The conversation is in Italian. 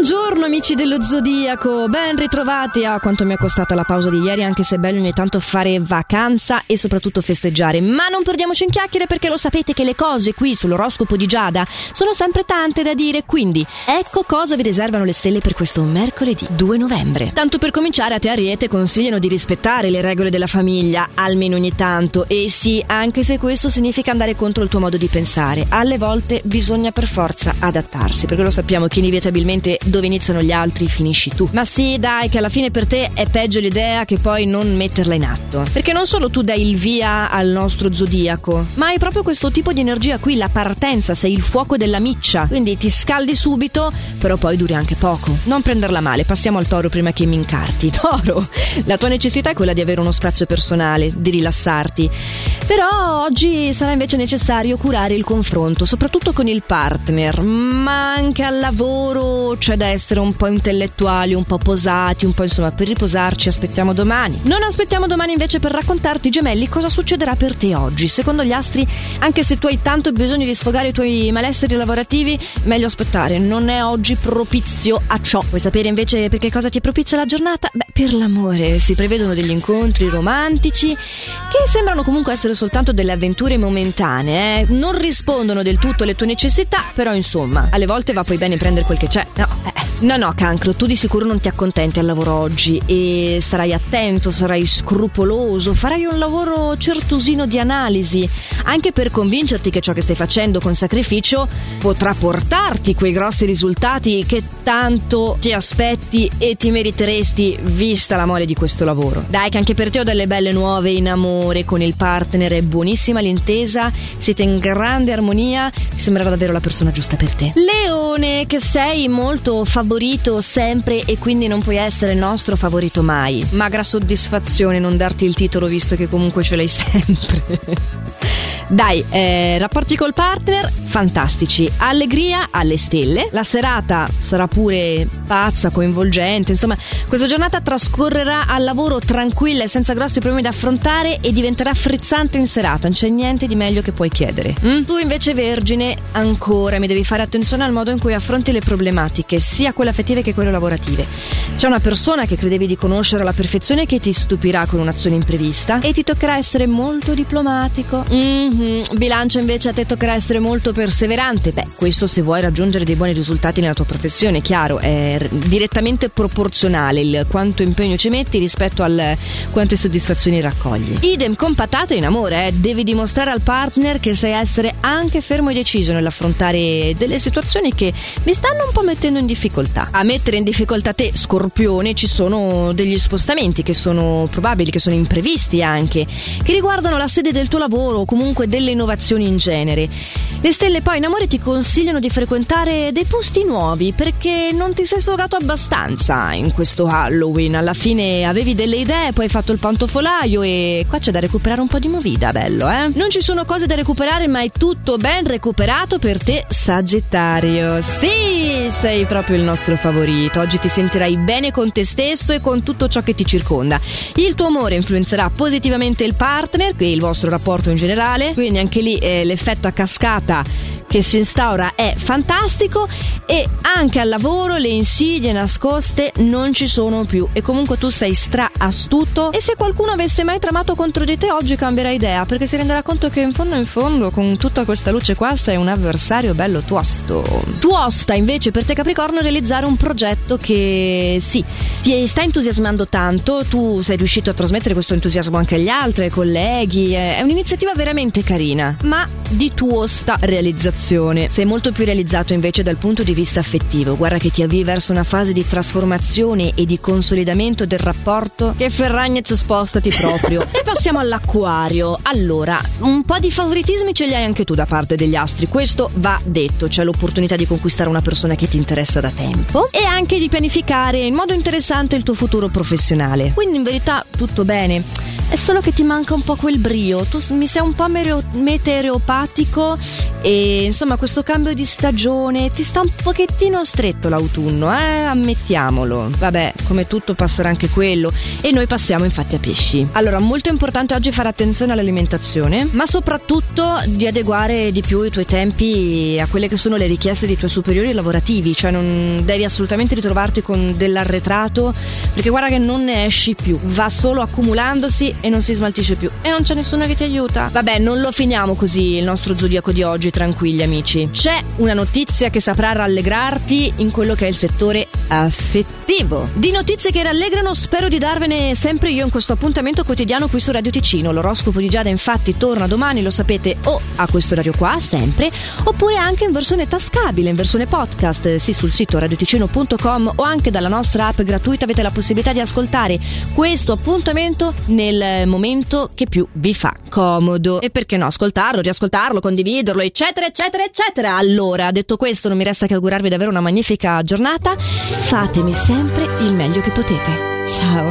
Buongiorno amici dello Zodiaco, ben ritrovati. A quanto mi è costata la pausa di ieri anche se è bello ogni tanto fare vacanza e soprattutto festeggiare, ma non perdiamoci in chiacchiere perché lo sapete che le cose qui sull'oroscopo di Giada sono sempre tante da dire, quindi ecco cosa vi riservano le stelle per questo mercoledì 2 novembre. Tanto per cominciare a te Ariete consigliano di rispettare le regole della famiglia, almeno ogni tanto, e sì, anche se questo significa andare contro il tuo modo di pensare, alle volte bisogna per forza adattarsi, perché lo sappiamo che inevitabilmente dove iniziano gli altri finisci tu. Ma sì, dai, che alla fine per te è peggio l'idea che poi non metterla in atto. Perché non solo tu dai il via al nostro zodiaco, ma hai proprio questo tipo di energia qui, la partenza, sei il fuoco della miccia. Quindi ti scaldi subito, però poi duri anche poco. Non prenderla male, passiamo al toro prima che mi incarti. Toro, la tua necessità è quella di avere uno spazio personale, di rilassarti. Però oggi sarà invece necessario curare il confronto, soprattutto con il partner, ma anche al lavoro c'è da essere un po' intellettuali, un po' posati, un po' insomma per riposarci aspettiamo domani. Non aspettiamo domani invece per raccontarti gemelli cosa succederà per te oggi. Secondo gli astri, anche se tu hai tanto bisogno di sfogare i tuoi malesseri lavorativi, meglio aspettare, non è oggi propizio a ciò. Vuoi sapere invece per che cosa ti è propizia la giornata? Beh, per l'amore si prevedono degli incontri romantici che sembrano comunque essere soltanto delle avventure momentanee, eh? non rispondono del tutto alle tue necessità, però insomma, alle volte va poi bene prendere quel che c'è. No. No, no, cancro, tu di sicuro non ti accontenti al lavoro oggi e starai attento, sarai scrupoloso, farai un lavoro certosino di analisi, anche per convincerti che ciò che stai facendo con sacrificio potrà portarti quei grossi risultati che tanto ti aspetti e ti meriteresti vista la mole di questo lavoro. Dai, che anche per te ho delle belle nuove in amore con il partner, è buonissima l'intesa, siete in grande armonia, ti sembrava davvero la persona giusta per te. Leone, che sei molto favorito sempre e quindi non puoi essere il nostro favorito mai. Magra soddisfazione non darti il titolo visto che comunque ce l'hai sempre. Dai, eh, rapporti col partner fantastici, allegria alle stelle, la serata sarà pure pazza, coinvolgente, insomma questa giornata trascorrerà al lavoro tranquilla e senza grossi problemi da affrontare e diventerà frizzante in serata, non c'è niente di meglio che puoi chiedere. Mm? Tu invece vergine, ancora mi devi fare attenzione al modo in cui affronti le problematiche, sia quelle affettive che quelle lavorative. C'è una persona che credevi di conoscere alla perfezione che ti stupirà con un'azione imprevista e ti toccherà essere molto diplomatico. Mm-hmm. Bilancia invece a te toccherà essere molto perseverante. Beh, questo se vuoi raggiungere dei buoni risultati nella tua professione, chiaro, è direttamente proporzionale il quanto impegno ci metti rispetto al quante soddisfazioni raccogli. Idem con patate in amore, eh. devi dimostrare al partner che sai essere anche fermo e deciso nell'affrontare delle situazioni che mi stanno un po' mettendo in difficoltà. A mettere in difficoltà te, scorpione, ci sono degli spostamenti che sono probabili, che sono imprevisti anche, che riguardano la sede del tuo lavoro o comunque delle innovazioni in genere. Le stelle poi in amore ti consigliano di frequentare dei posti nuovi perché non ti sei sfogato abbastanza in questo Halloween. Alla fine avevi delle idee, poi hai fatto il pantofolaio e qua c'è da recuperare un po' di movida, bello, eh? Non ci sono cose da recuperare, ma è tutto ben recuperato per te, Sagittario. Sì, sei proprio il nostro favorito. Oggi ti sentirai bene con te stesso e con tutto ciò che ti circonda. Il tuo amore influenzerà positivamente il partner e il vostro rapporto in generale, quindi anche lì eh, l'effetto a cascata che si instaura è fantastico e anche al lavoro le insidie nascoste non ci sono più. E comunque tu sei stra astuto. E se qualcuno avesse mai tramato contro di te oggi cambierà idea perché si renderà conto che in fondo in fondo con tutta questa luce qua sei un avversario bello tuosto. Tuosta invece per te Capricorno realizzare un progetto che sì, ti sta entusiasmando tanto, tu sei riuscito a trasmettere questo entusiasmo anche agli altri, ai colleghi, è un'iniziativa veramente carina, ma di tuosta realizzazione sei molto più realizzato invece dal punto di vista affettivo. Guarda che ti avvii verso una fase di trasformazione e di consolidamento del rapporto che Ferragnez spostati proprio. e passiamo all'acquario. Allora, un po' di favoritismi ce li hai anche tu da parte degli astri, questo va detto. C'è l'opportunità di conquistare una persona che ti interessa da tempo e anche di pianificare in modo interessante il tuo futuro professionale. Quindi in verità tutto bene. È solo che ti manca un po' quel brio, tu mi sei un po' meteoropatico e insomma questo cambio di stagione ti sta un pochettino stretto l'autunno, eh, ammettiamolo. Vabbè, come tutto passerà anche quello. E noi passiamo infatti a pesci. Allora, molto importante oggi fare attenzione all'alimentazione, ma soprattutto di adeguare di più i tuoi tempi a quelle che sono le richieste dei tuoi superiori lavorativi, cioè non devi assolutamente ritrovarti con dell'arretrato perché guarda che non ne esci più, va solo accumulandosi e non si smaltisce più e non c'è nessuno che ti aiuta. Vabbè, non lo finiamo così il nostro zodiaco di oggi, tranquilli amici. C'è una notizia che saprà rallegrarti in quello che è il settore affettivo. Di notizie che rallegrano spero di darvene sempre io in questo appuntamento quotidiano qui su Radio Ticino. L'oroscopo di Giada infatti torna domani, lo sapete, o a questo orario qua, sempre, oppure anche in versione tascabile, in versione podcast, sì sul sito radioticino.com o anche dalla nostra app gratuita avete la possibilità di ascoltare questo appuntamento momento che più vi fa comodo. E perché no, ascoltarlo, riascoltarlo, condividerlo, eccetera, eccetera, eccetera. Allora, detto questo, non mi resta che augurarvi davvero una magnifica giornata. Fatemi sempre il meglio che potete. Ciao!